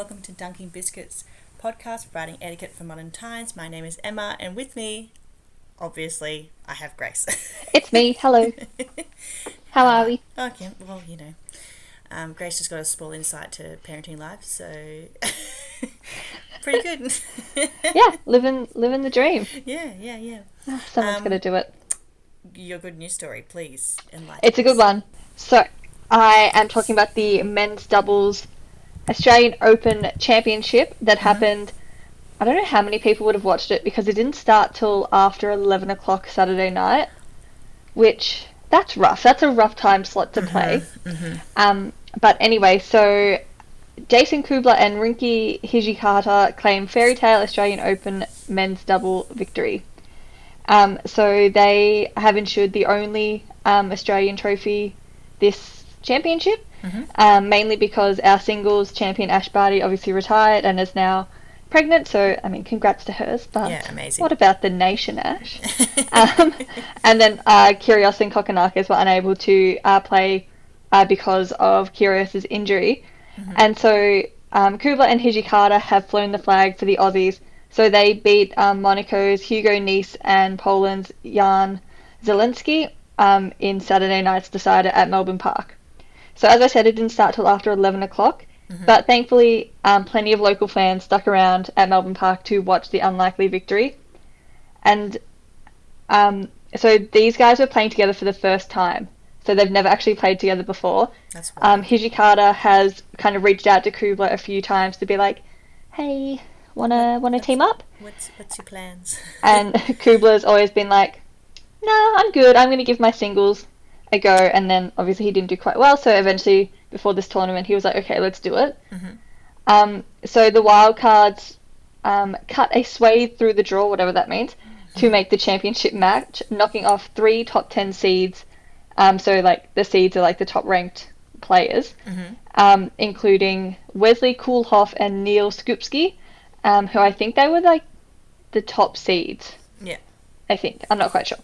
welcome to Dunking Biscuits podcast, writing etiquette for modern times. My name is Emma, and with me, obviously, I have Grace. It's me. Hello. How are we? okay, well, you know, um, Grace just got a small insight to parenting life, so pretty good. Yeah, living living the dream. yeah, yeah, yeah. Someone's Um, gonna do it. Your good news story, please. Enlighten It's a good one. So, I am talking about the men's doubles Australian Open Championship that Mm-hmm. happened. I don't know how many people would have watched it because it didn't start till after 11 o'clock Saturday night, which that's rough. That's a rough time slot to play. Mm-hmm. Um, but anyway, so Jason Kubler and Rinky Hijikata claim Fairy Tale Australian Open men's double victory. Um, so they have ensured the only um, Australian trophy this championship, Mhm. um, mainly because our singles champion Ash Barty obviously retired and is now pregnant. So I mean, congrats to hers. But Yeah, what about the nation, Ash? um, and then uh, Kyrgios and Kokkinakis were unable to uh, play uh, because of Kyrgios's injury. And so um, Kubler and Hijikata have flown the flag for the Aussies. So they beat um, Monaco's Hugo Nys and Poland's Jan Zielinski um, in Saturday night's decider at Melbourne Park. So as I said, it didn't start till after 11 o'clock. But thankfully, um, plenty of local fans stuck around at Melbourne Park to watch the unlikely victory. And um, so these guys were playing together for the first time. So they've never actually played together before. That's Um, Hijikata has kind of reached out to Kubler a few times to be like, "Hey, wanna wanna team up?" what's what's your plans? And Kubler's always been like, "Nah, I'm good. I'm gonna give my singles a go." And then obviously he didn't do quite well, so eventually before this tournament he was like, "Okay, let's do it." Mhm. Um, so the wildcards um, cut a swathe through the draw, whatever that means, to make the championship match, knocking off three top ten seeds. Um, so like the seeds are like the top ranked players Mhm. um, including Wesley Koolhof and Neal Skupski, um, who I think they were like the top seeds. Yeah. I think. I'm not quite sure.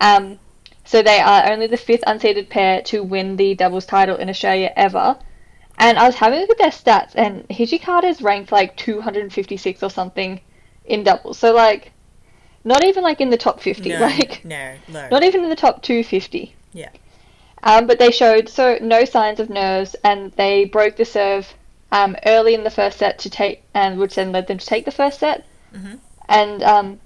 Um, so they are only the fifth unseeded pair to win the doubles title in Australia ever. And I was having a look at their stats, and Hijikata is ranked like 256 or something in doubles. So like, not even like in the top 50. No, Like, no, low. not even in the top 250. Yeah. Um, but they showed so no signs of nerves, and they broke the serve um, early in the first set to take, and which then led them to take the first set. Mhm. And um,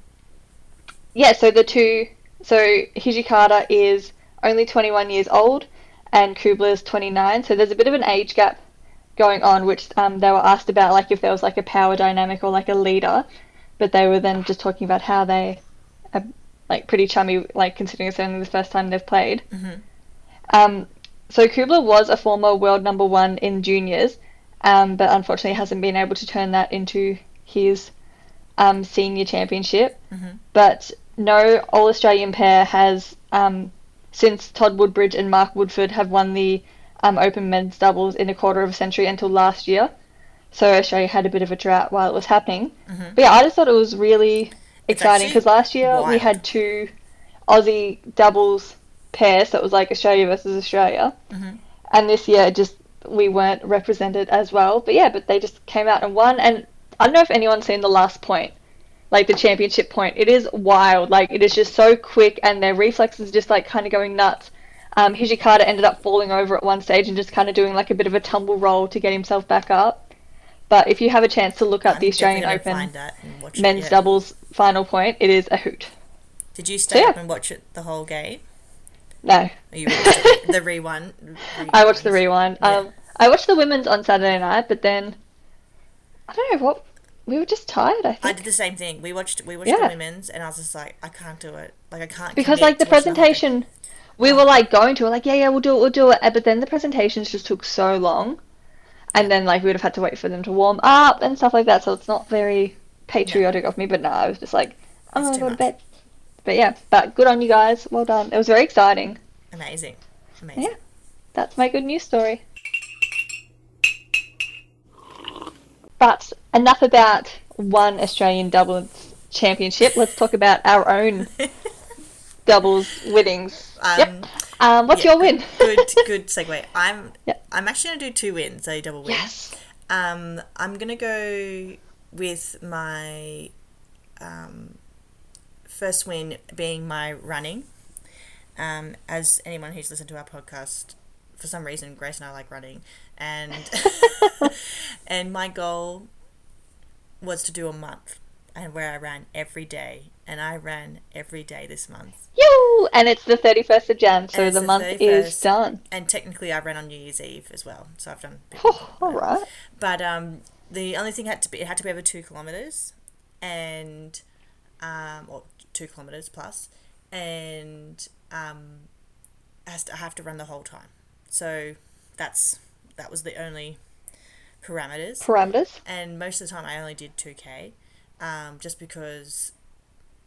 yeah, so the two, so Hijikata is only 21 years old, and Kubler is 29. So there's a bit of an age gap going on, which um, they were asked about, like if there was like a power dynamic or like a leader, but they were then just talking about how they are like pretty chummy, like considering it's only the first time they've played. Mhm. Um, so Kubler was a former world number one in juniors, um, but unfortunately hasn't been able to turn that into his um, senior championship. Mhm. But no All Australian pair has, um, since Todd Woodbridge and Mark Woodforde have won the um, Open men's doubles in a quarter of a century until last year. So Australia had a bit of a drought while it was happening. Mhm. But yeah, I just thought it was really exciting because last year we had two Aussie doubles pairs, so it was like Australia versus Australia. Mhm. And this year, it just we weren't represented as well. But yeah, but they just came out and won. And I don't know if anyone's seen the last point, like the championship point. It is wild. Like it is just so quick, and their reflexes just like kind of going nuts. Um, Hijikata ended up falling over at one stage and just kind of doing like a bit of a tumble roll to get himself back up. But if you have a chance to look up I'm the Australian Open find that and watch it, men's yeah. doubles final point, it is a hoot. Did you stay yeah. up and watch it the whole game? No, you watched the, the rewind? I watched the rewind. Yeah. Um, I watched the women's on Saturday night, but then I don't know what we were just tired. I think I did the same thing. We watched we watched Yeah. the women's, and I was just like, I can't do it. Like I can't because like the presentation, we were like going to it, like yeah, yeah, we'll do it, we'll do it. But then the presentations just took so long, and then like we would have had to wait for them to warm up and stuff like that. So it's not very patriotic of me. But no, I was just like, I'm gonna go to bed. But yeah, but good on you guys. Well done. It was very exciting. Amazing, amazing. Yeah. That's my good news story. But enough about one Australian doubles championship. Let's talk about our own doubles winnings. Um, yep. Um, what's yeah, your win? good, good segue. I'm Yep. I'm actually gonna do two wins, a double win. yes. Um, I'm gonna go with my um, first win being my running. Um, as anyone who's listened to our podcast, for some reason, Grace and I like running, and and my goal was to do a month, and where I ran every day, and I ran every day this month. Yoo! And it's the 31st of Jan, so the the month 31st. is done. And technically, I ran on New Year's Eve as well, so I've done. Oh, all right. But um, the only thing had to be it had to be over two kilometers, and um, or two kilometers plus, and um, has to, I have to run the whole time. So that's that was the only parameters. Parameters. and most of the time I only did two k, um, just because,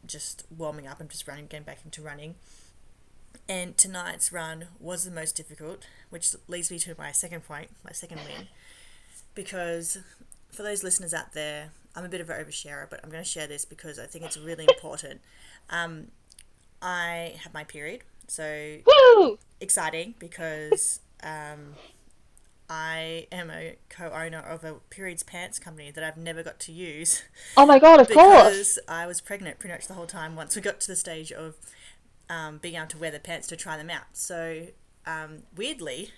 just warming up and just running, getting back into running. And tonight's run was the most difficult, which leads me to my second point, my second win, because for those listeners out there, I'm a bit of an oversharer, but I'm going to share this because I think it's really important. Um, I have my period, so Woo! exciting because um, I am a co-owner of a periods pants company that I've never got to use Oh my god, of course. because I was pregnant pretty much the whole time. Once we got to the stage of um, being able to wear the pants to try them out, so um, weirdly,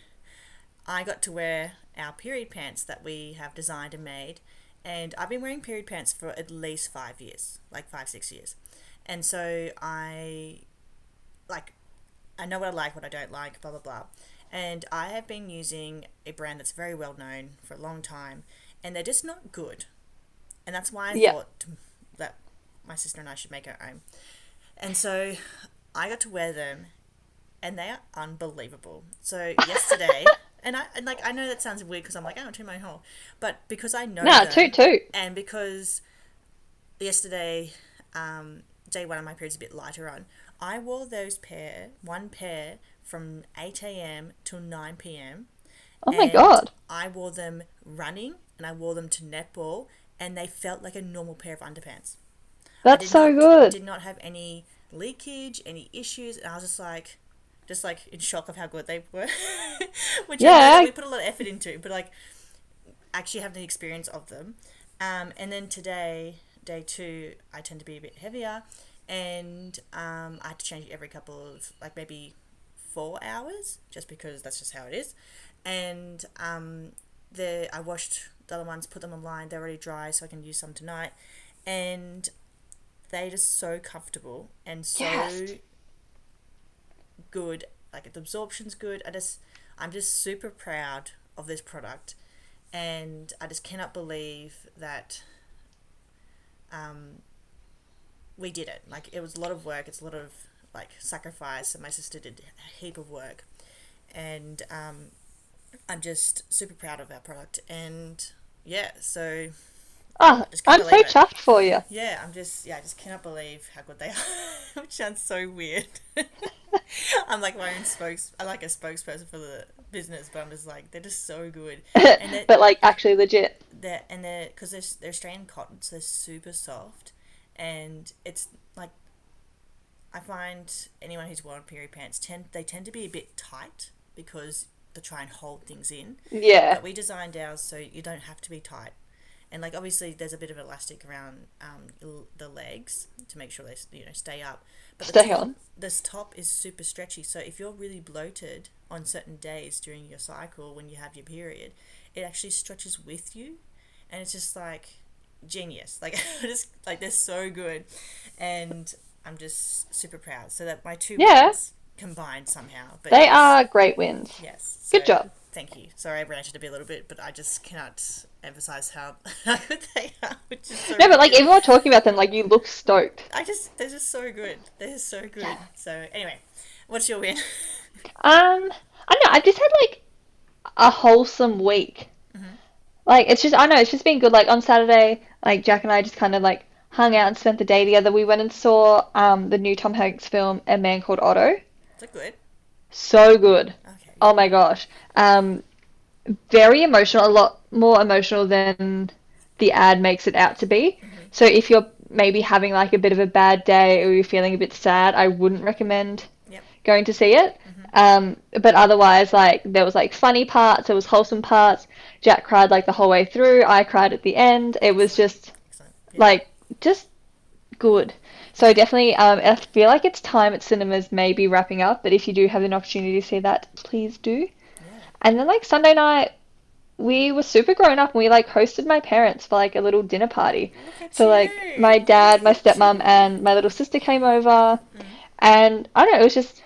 I got to wear our period pants that we have designed and made, and I've been wearing period pants for at least five years, like five six years, and so I like I know what I like, what I don't like, blah blah blah. And I have been using a brand that's very well known for a long time, and they're just not good. And that's why I Yeah. thought that my sister and I should make our own. And so I got to wear them, and they are unbelievable. So yesterday, and I and like I know that sounds weird because I'm like, oh, to my hole, but because I know Nah, them, toot toot. and because yesterday um, day one of my period's a bit lighter on i wore those pair one pair from 8 a.m till 9 p.m Oh my god. i wore them running and i wore them to netball and they felt like a normal pair of underpants That's so not- good. did not have any leakage any issues and i was just like just like in shock of how good they were which I Yeah. that we put a lot of effort into but like actually have the experience of them um, and then today day two i tend to be a bit heavier and um, i had to change every couple of like maybe four hours just because that's just how it is. And um, the i washed the other ones put them online they're already dry so i can use some tonight. And they're just so comfortable and so Yes. good like the absorption's good. I just i'm just super proud of this product. And i just cannot believe that um we did it. Like it was a lot of work it's a lot of like sacrifice and my sister did a heap of work and um i'm just super proud of our product and yeah so Ah, I'm so chuffed for you. yeah, I'm just yeah, I just cannot believe how good they are. Which sounds so weird. I'm like my own spokes. I like a spokesperson for the business, but I'm just like they're just so good. And but like actually legit. they're and they're because they're they're Australian cotton, so they're super soft, and it's I find anyone who's worn period pants tend they tend to be a bit tight because they try and hold things in. Yeah. But we designed ours so you don't have to be tight. And like obviously there's a bit of elastic around um, the legs to make sure they you know stay up. But Stay top, on. This top is super stretchy, so if you're really bloated on certain days during your cycle when you have your period, it actually stretches with you, and it's just like genius. Like just like they're so good, and I'm just super proud. So that my two Yeah. wins combined somehow. But They yes. are great wins. Yes. Good job. Thank you. Sorry, I ranted a bit, a little bit, but I just cannot emphasize how how good they are. Which is so No, but like even while talking about them, like you look stoked. I just they're just so good. They're just so good. So anyway, what's your win? Um, I don't know. I've just had like a wholesome week. Mm-hmm. Like it's just I know it's just been good. Like on Saturday, like Jack and I just kind of like hung out and spent the day together. We went and saw um the new Tom Hanks film, A Man Called Otto. Is good? So good. Okay. Oh my gosh. Um, very emotional. A lot more emotional than the ad makes it out to be. So if you're maybe having like a bit of a bad day or you're feeling a bit sad, I wouldn't recommend Yep. going to see it. Um, but otherwise, like there was like funny parts, there was wholesome parts. Jack cried like the whole way through. I cried at the end. It was just Yeah. like just good. So definitely, um, I feel like it's time at cinemas maybe wrapping up. But if you do have an opportunity to see that, please do. yeah. And then like Sunday night, we were super grown up and we like hosted my parents for like a little dinner party. So like my dad, my stepmom, and my little sister came over, and I don't know, it was just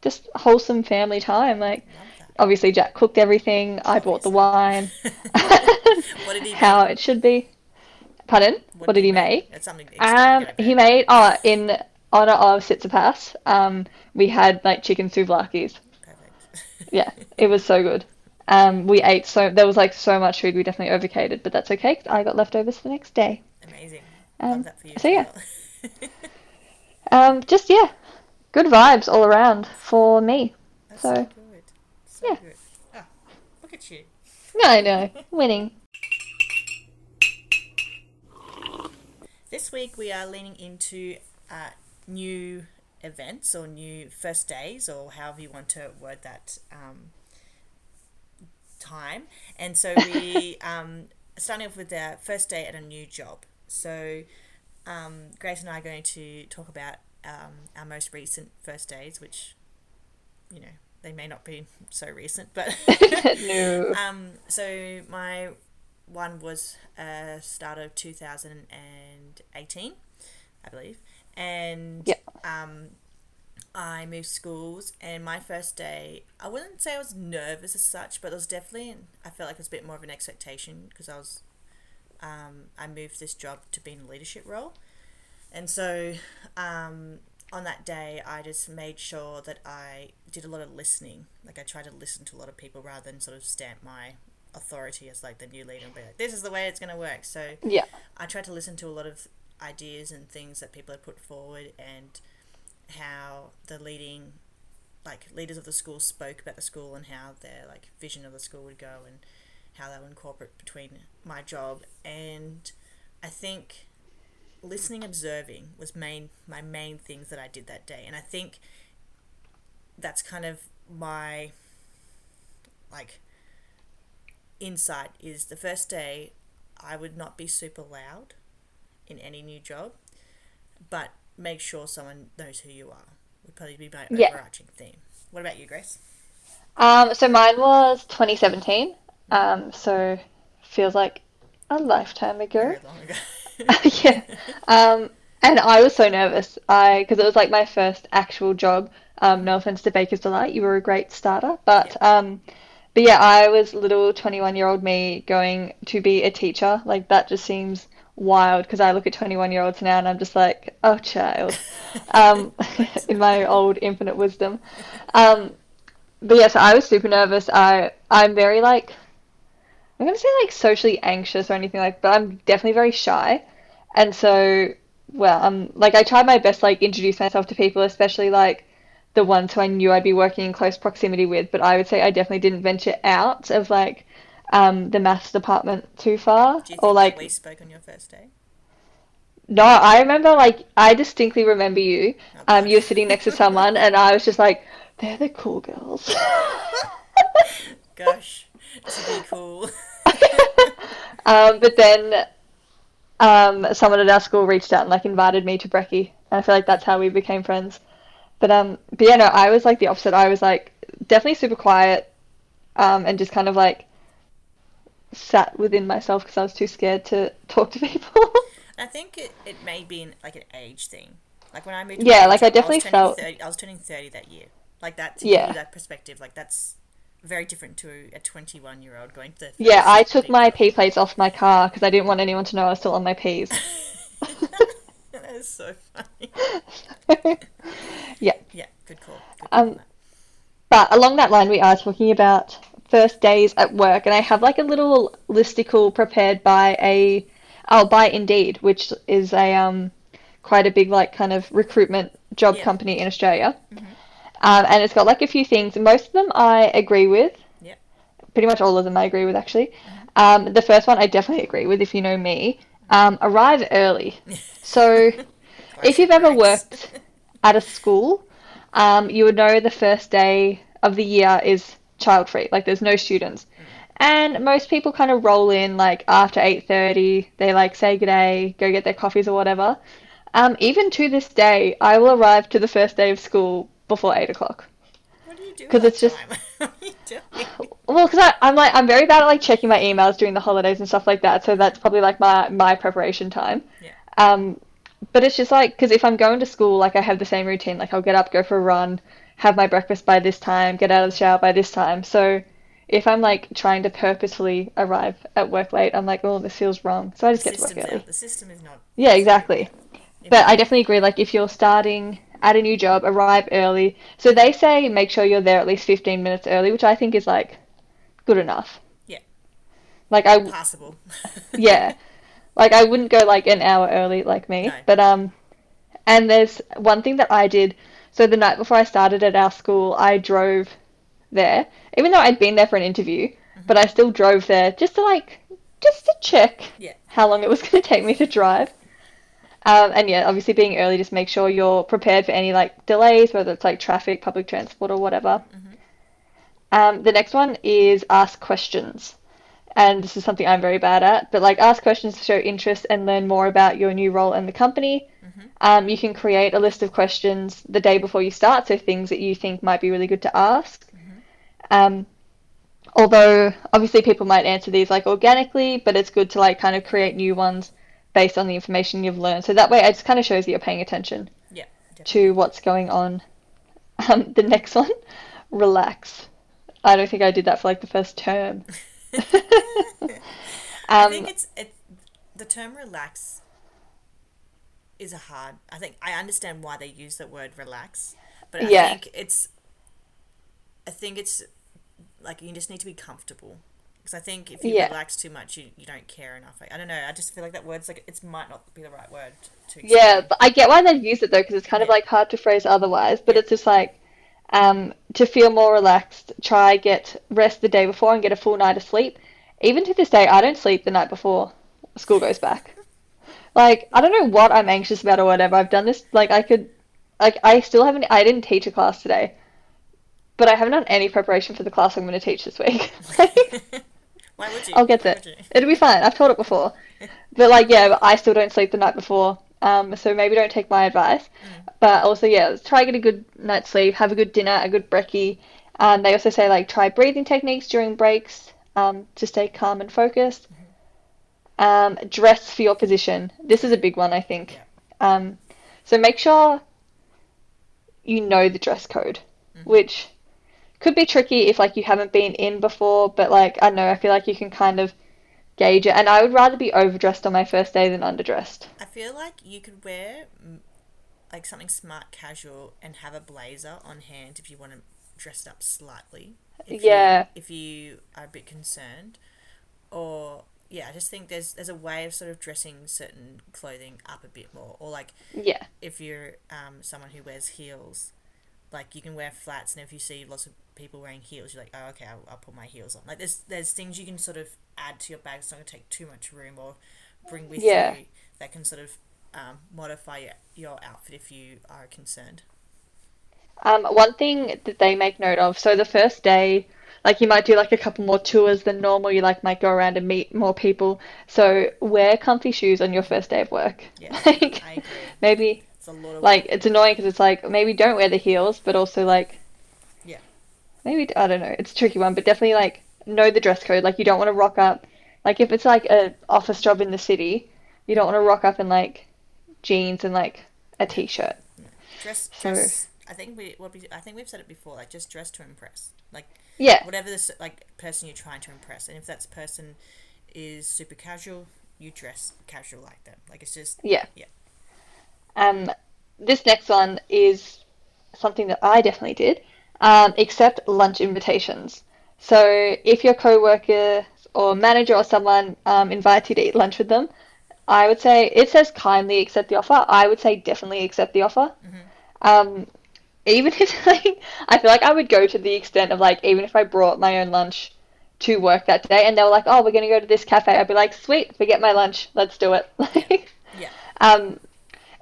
just wholesome family time. Like obviously Jack cooked everything. I bought the wine. what did he How it should be. Pardon? What, did he make? Something Um, he made oh in honor of Tsitsipas, um, we had like chicken souvlaki's. Perfect. Yeah, it was so good. Um, we ate so there was like so much food we definitely overcated, but that's okay. I got leftovers the next day. Amazing. Um, Love that for you. so yeah. Um, just yeah, good vibes all around for me. That's So, so good. So yeah. good. Ah, look at you. I know, winning. This week we are leaning into uh, new events or new first days or however you want to word that um, time. And so we um, starting off with our first day at a new job. So um, Grace and I are going to talk about um, our most recent first days, which you know they may not be so recent, but no. um, so my one was uh, start of 2018, I believe, and Yeah. um, I moved schools. And my first day, I wouldn't say I was nervous as such, but it was definitely I felt like it was a bit more of an expectation because I was um, I moved this job to be in a leadership role, and so um, on that day, I just made sure that I did a lot of listening. Like I tried to listen to a lot of people rather than sort of stamp my authority as like the new leader and be like, "This is the way it's going to work." So Yeah. I tried to listen to a lot of ideas and things that people had put forward and how the leading like leaders of the school spoke about the school and how their like vision of the school would go and how they would incorporate between my job and I think listening observing was main my main things that I did that day and I think that's kind of my like insight is the first day I would not be super loud in any new job, but make sure someone knows who you are would probably be my Yeah. overarching theme. What about you, Grace? Um, so mine was 2017. Um, so feels like a lifetime ago. Ago. yeah. Um, and I was so nervous. I because it was like my first actual job. Um, no offense to Baker's Delight, you were a great starter, but um, but yeah, I was little 21 year old me going to be a teacher. Like that just seems wild because I look at 21 year olds now and I'm just like, oh child, um, in my old infinite wisdom. Um, but yeah, so I was super nervous. I I'm very like I'm gonna say like socially anxious or anything like, but I'm definitely very shy. And so, well, I'm like I tried my best like introduce myself to people, especially like the ones who I knew I'd be working in close proximity with. But I would say I definitely didn't venture out of like um, the maths department too far, Do you think or like we spoke on your first day? no, I remember like I distinctly remember you. Oh, Um, you were sitting next to someone, and I was just like, they're the cool girls. Gosh, to be cool. Um, but then um, someone at our school reached out and like invited me to brekkie, and I feel like that's how we became friends. But um, but yeah, no, I was like the opposite. I was like definitely super quiet, um, and just kind of like sat within myself because I was too scared to talk to people. I think it, it may be an, like an age thing. Like when I moved. Yeah, like, I definitely turning felt- 30, I was turning thirty that year. Like that. To Yeah. that perspective, like that's very different to a twenty-one-year-old going to. Yeah, I took my. P plates off my car because I didn't want anyone to know I was still on my P's. that is so funny. yeah. Yeah, good call. Good call Um. But along that line, we are talking about first days at work, and I have like a little listicle prepared by a, oh, by Indeed, which is a um, quite a big like kind of recruitment job Yeah. company in Australia. Um, and it's got like a few things. Most of them I agree with. Yep. Pretty much all of them I agree with actually. Um, the first one I definitely agree with if you know me. Um, arrive early. So if you've ever worked at a school, um, you would know the first day of the year is child free, like there's no students. And most people kind of roll in like after 8:30, they like say good day, go get their coffees or whatever. Um, even to this day, I will arrive to the first day of school before 8 o'clock. What do you do? 'Cause that it's just- time? what are you doing? Well, because I'm like I'm very bad at like checking my emails during the holidays and stuff like that, so that's probably like my my preparation time. Yeah. Um, but it's just like because if I'm going to school, like I have the same routine. Like I'll get up, go for a run, have my breakfast by this time, get out of the shower by this time. So if I'm like trying to purposefully arrive at work late, I'm like, oh, this feels wrong. So I just get to work early. out. The system is not. Yeah, exactly. But I definitely agree. Like, if you're starting at a new job, arrive early. So they say make sure you're there at least 15 minutes early, which I think is like good enough. Yeah. Like I, possible. yeah, like I wouldn't go like an hour early like me. No. But um, and there's one thing that I did. So the night before I started at our school, I drove there, even though I'd been there for an interview, but I still drove there just to like just to check Yeah. how long it was going to take me to drive. Um, and yeah, obviously being early, just make sure you're prepared for any like delays, whether it's like traffic, public transport, or whatever. Um, the next one is ask questions. And this is something I'm very bad at, but like ask questions to show interest and learn more about your new role in the company. Um, you can create a list of questions the day before you start, so things that you think might be really good to ask. Um, although obviously people might answer these like organically, but it's good to like kind of create new ones based on the information you've learned. So that way it just kind of shows that you're paying attention Yeah. To what's going on. Um, the next one, relax. I don't think I did that for like the first term. I um, think it's it. The term relax is a hard. I think I understand why they use the word relax, but I Yeah. think it's. I think it's like you just need to be comfortable because I think if you Yeah. relax too much, you, you don't care enough. Like, I don't know. I just feel like that word's like it might not be the right word to. explain. Yeah, but I get why they've used it though, because it's kind of like hard to phrase otherwise. But Yeah. it's just like um, to feel more relaxed, try get rest the day before and get a full night of sleep. Even to this day, I don't sleep the night before school goes back. Like I don't know what I'm anxious about or whatever. I've done this like I could, like I still haven't. I didn't teach a class today, but I haven't done any preparation for the class I'm going to teach this week. Why would you? I'll get there. It'll be fine. I've taught it before. But like, yeah, I still don't sleep the night before. Um, so maybe don't take my advice. But also, yeah, try get a good night's sleep, have a good dinner, a good brekkie. Um, they also say like try breathing techniques during breaks um, to stay calm and focused. Um, dress for your position. This is a big one, I think. Um, so make sure you know the dress code, which could be tricky if like you haven't been in before, but like I know, I feel like you can kind of gauge it. And I would rather be overdressed on my first day than underdressed. I feel like you could wear like something smart casual and have a blazer on hand if you want to dress up slightly. If Yeah. You, if you are a bit concerned, or yeah, I just think there's there's a way of sort of dressing certain clothing up a bit more, or like Yeah. if you're um, someone who wears heels, like you can wear flats, and if you see lots of people wearing heels, you're like, oh, okay, I'll, I'll put my heels on. Like there's there's things you can sort of add to your bag, it's not gonna take too much room, or bring with Yeah. you that can sort of um, modify your, your outfit if you are concerned. Um, one thing that they make note of, so the first day, like you might do like a couple more tours than normal, you like might go around and meet more people. So wear comfy shoes on your first day of work. Yeah, Like I agree. maybe It's a lot of like it's annoying because it's like maybe don't wear the heels, but also like Yeah. maybe I don't know. It's a tricky one, but definitely like know the dress code. Like you don't want to rock up. Like if it's like a office job in the city, you don't want to rock up in like jeans and like a t-shirt. dress. so- dress I think we what we I think we've said it before. Like just dress to impress. Like Yeah, whatever this like person you're trying to impress, and if that person is super casual, you dress casual like them. Like it's just yeah. Yeah. Um, this next one is something that I definitely did. Um, accept lunch invitations. So if your coworker or manager or someone um, invites you to eat lunch with them, I would say it says kindly accept the offer. I would say definitely accept the offer. Um, even if like I feel like I would go to the extent of like even if I brought my own lunch to work that day and they were like, "Oh, we're gonna go to this cafe," I'd be like, "Sweet, forget my lunch, let's do it." Yeah. um,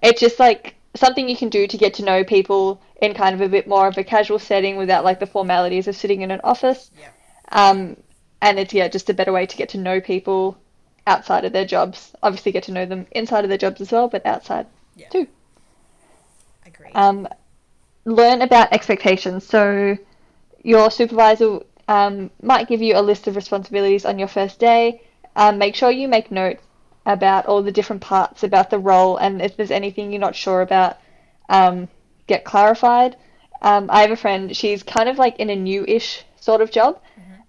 it's just like something you can do to get to know people in kind of a bit more of a casual setting without like the formalities of sitting in an office. Yeah. Um, and it's yeah, just a better way to get to know people outside of their jobs. Obviously, get to know them inside of their jobs as well, but outside Yeah. too. Agreed. Um, learn about expectations. So your supervisor um, might give you a list of responsibilities on your first day. Um, make sure you make notes about all the different parts about the role, and if there's anything you're not sure about, um, get clarified. Um, I have a friend, she's kind of like in a new-ish sort of job,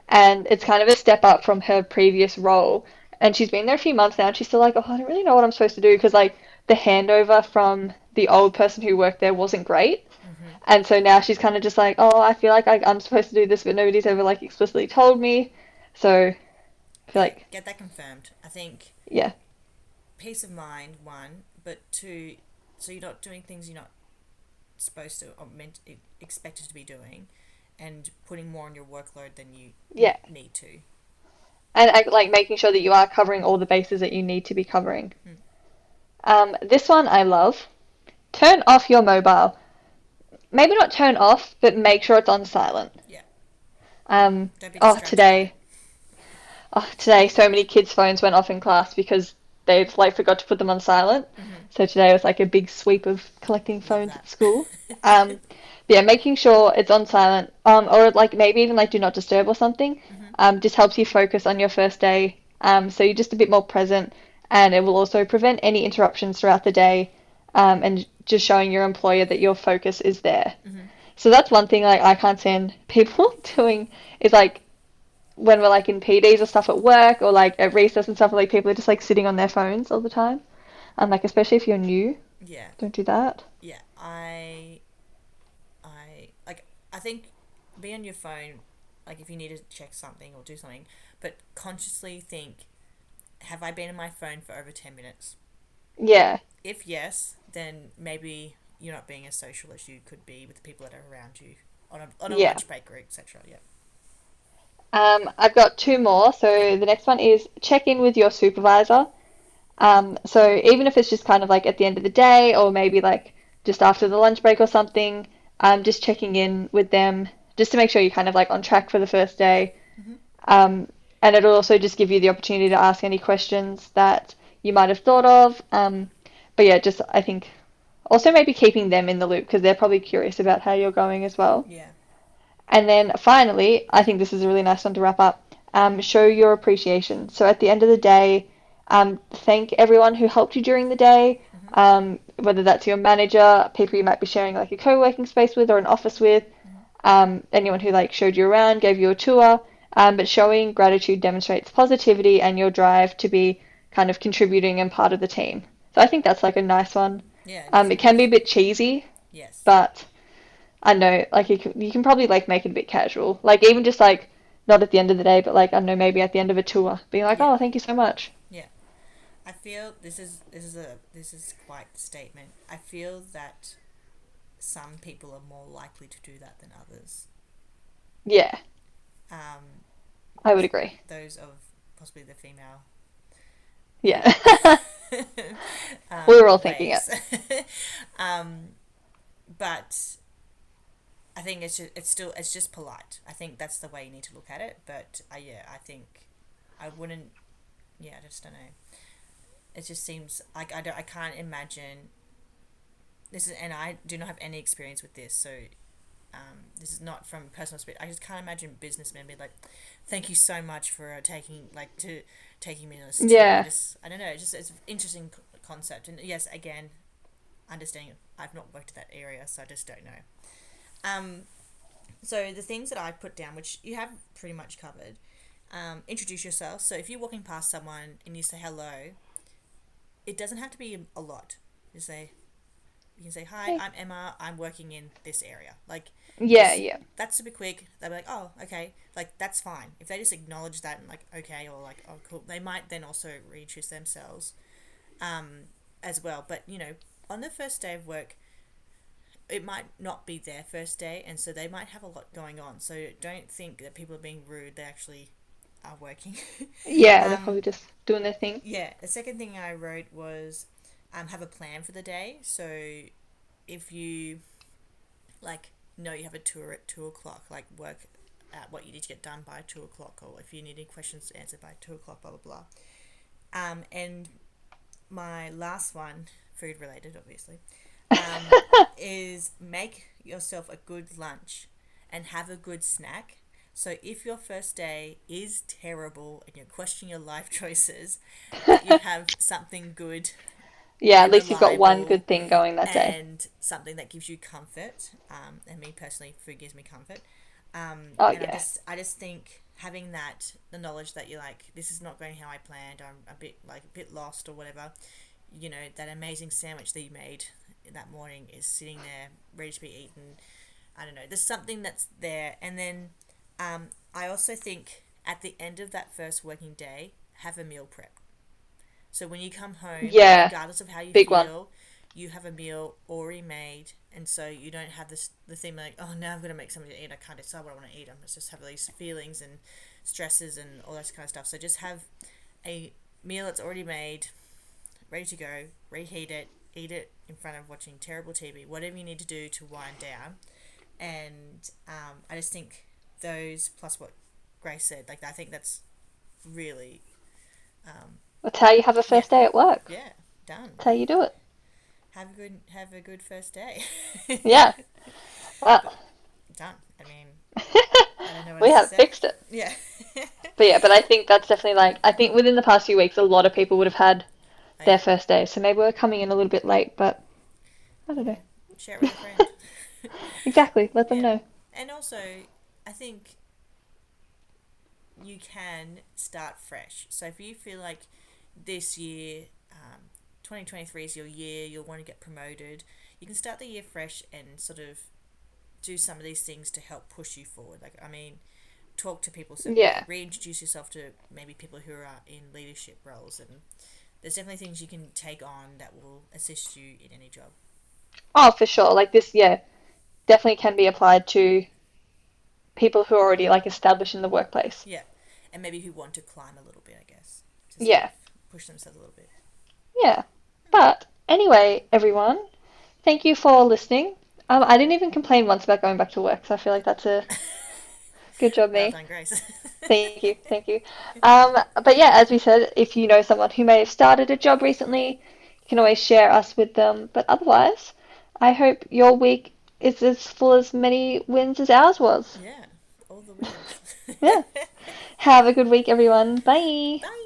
and it's kind of a step up from her previous role. And she's been there a few months now, and she's still like, oh, I don't really know what I'm supposed to do because like the handover from the old person who worked there wasn't great. And so now she's kind of just like, oh, I feel like I, I'm supposed to do this, but nobody's ever like explicitly told me. So I feel like, Get that confirmed. I think yeah, peace of mind, one, but two, so you're not doing things you're not supposed to or meant expected to be doing, and putting more on your workload than you Yeah. need to. and like making sure that you are covering all the bases that you need to be covering. Um, this one I love. Turn off your mobile. Maybe not turn off, but make sure it's on silent. Yeah. Um, Don't be oh, today, oh, today, so many kids' phones went off in class because they like forgot to put them on silent. So today was like a big sweep of collecting phones at school. Um, yeah, making sure it's on silent, um, or like maybe even like do not disturb or something, um, just helps you focus on your first day. Um, so you're just a bit more present, and it will also prevent any interruptions throughout the day, um, and just showing your employer that your focus is there. So that's one thing like I can't stand people doing is like when we're like in PDs or stuff at work or like at recess and stuff, like people are just like sitting on their phones all the time. And like especially if you're new, Yeah. don't do that. Yeah, I, I like. I think be on your phone, like if you need to check something or do something, but consciously think, have I been on my phone for over ten minutes? Yeah. If yes, then maybe you're not being as social as you could be with the people that are around you on a on a Yeah. lunch break or etc. Yeah. Um, I've got two more. So the next one is check in with your supervisor. Um, so even if it's just kind of like at the end of the day or maybe like just after the lunch break or something, um, just checking in with them just to make sure you're kind of like on track for the first day. Um, and it'll also just give you the opportunity to ask any questions that you might have thought of. Um, but yeah, just I think also maybe keeping them in the loop because they're probably curious about how you're going as well. Yeah. And then finally, I think this is a really nice one to wrap up. Um, show your appreciation. So at the end of the day, um, thank everyone who helped you during the day, um, whether that's your manager, people you might be sharing like a co-working space with or an office with, um, anyone who like showed you around, gave you a tour. Um, but showing gratitude demonstrates positivity and your drive to be kind of contributing and part of the team. So I think that's like a nice one. Yeah. Um, it can be a bit cheesy, yes. but I know like you can, you can probably like make it a bit casual. Like even just like not at the end of the day, but like I don't know maybe at the end of a tour, being like, Yeah. oh, thank you so much. Yeah, I feel this is this is a this is quite the statement. I feel that some people are more likely to do that than others. Yeah, Um, I would agree. those of possibly the female. Yeah, um, We were all thinking it. um, but I think it's just, it's still it's just polite. I think that's the way you need to look at it. But uh, yeah, I think I wouldn't. Yeah, I just don't know. It just seems like I don't. I can't imagine. This is, and I do not have any experience with this, so um, this is not from personal experience. I just can't imagine businessmen be like, "Thank you so much for uh, taking like to taking me on this." Yeah. I just, I don't know. It's just it's an interesting concept, and yes, again, understanding. I've not worked at that area, so I just don't know. Um, so the things that I put down, which you have pretty much covered, um, introduce yourself. So if you're walking past someone and you say hello, it doesn't have to be a lot. You say, you can say, "Hi, Hey. I'm Emma. I'm working in this area." Like yeah, yeah, that's super quick. They'll be like, "Oh, okay." Like that's fine. If they just acknowledge that and like, "Okay," or like, "Oh, cool," they might then also reintroduce themselves, um, as well. But you know, on the first day of work, it might not be their first day, and so they might have a lot going on. So don't think that people are being rude. They actually are working. yeah. They're Um, probably just doing their thing. Yeah. The second thing I wrote was um, have a plan for the day. So if you like know you have a tour at two o'clock, like work at what you need to get done by two o'clock, or if you need any questions answered by two o'clock, blah blah blah. Um, and my last one, food related, obviously, um, is make yourself a good lunch and have a good snack. So if your first day is terrible and you're questioning your life choices, you have something good Yeah, at least you've got one good thing going that day. and something that gives you comfort. Um, and me personally, food gives me comfort. Um, Oh, and I just, I just think having that, the knowledge that you're like, this is not going how I planned. I'm a bit like a bit lost or whatever. You know, that amazing sandwich that you made that morning is sitting there ready to be eaten. I don't know. There's something that's there, and then um, I also think at the end of that first working day, have a meal prep. So when you come home, Yeah. regardless of how you Big feel, one. you have a meal already made, and so you don't have this the thing like, oh, now I'm gonna make something to eat. I can't decide what I want to eat. I must just have these feelings and stresses and all that kind of stuff. So just have a meal that's already made, ready to go. Reheat it, eat it in front of watching terrible TV. Whatever you need to do to wind down, and um, I just think those plus what Grace said, like I think that's really, um, That's how you have a first day at work. yeah, done. That's how you do it. Have a good have a good first day. Yeah. Well, done. I mean, I don't know what we have fixed it. Yeah. But yeah, but I think that's definitely like I think within the past few weeks, a lot of people would have had their first day. So maybe we're coming in a little bit late, but I don't know. Share it with a friend. Exactly. Let them Yeah. know. And also, I think you can start fresh. So if you feel like this year, um, 2023 is your year, you'll want to get promoted, you can start the year fresh and sort of do some of these things to help push you forward. Like, I mean, talk to people, so Yeah. reintroduce yourself to maybe people who are in leadership roles. And there's definitely things you can take on that will assist you in any job. Oh, for sure. Like this, yeah, definitely can be applied to people who are already like established in the workplace. Yeah. And maybe who want to climb a little bit, I guess. Just Yeah. Push themselves a little bit. Yeah. But anyway, everyone, thank you for listening. Um, I didn't even complain once about going back to work, so I feel like that's a good job, Well me. done, Grace. Thank you, thank you. Um, but yeah, as we said, if you know someone who may have started a job recently, you can always share us with them. But otherwise, I hope your week is as full as many wins as ours was. yeah. All the wins. Yeah. Have a good week, everyone. Bye. Bye.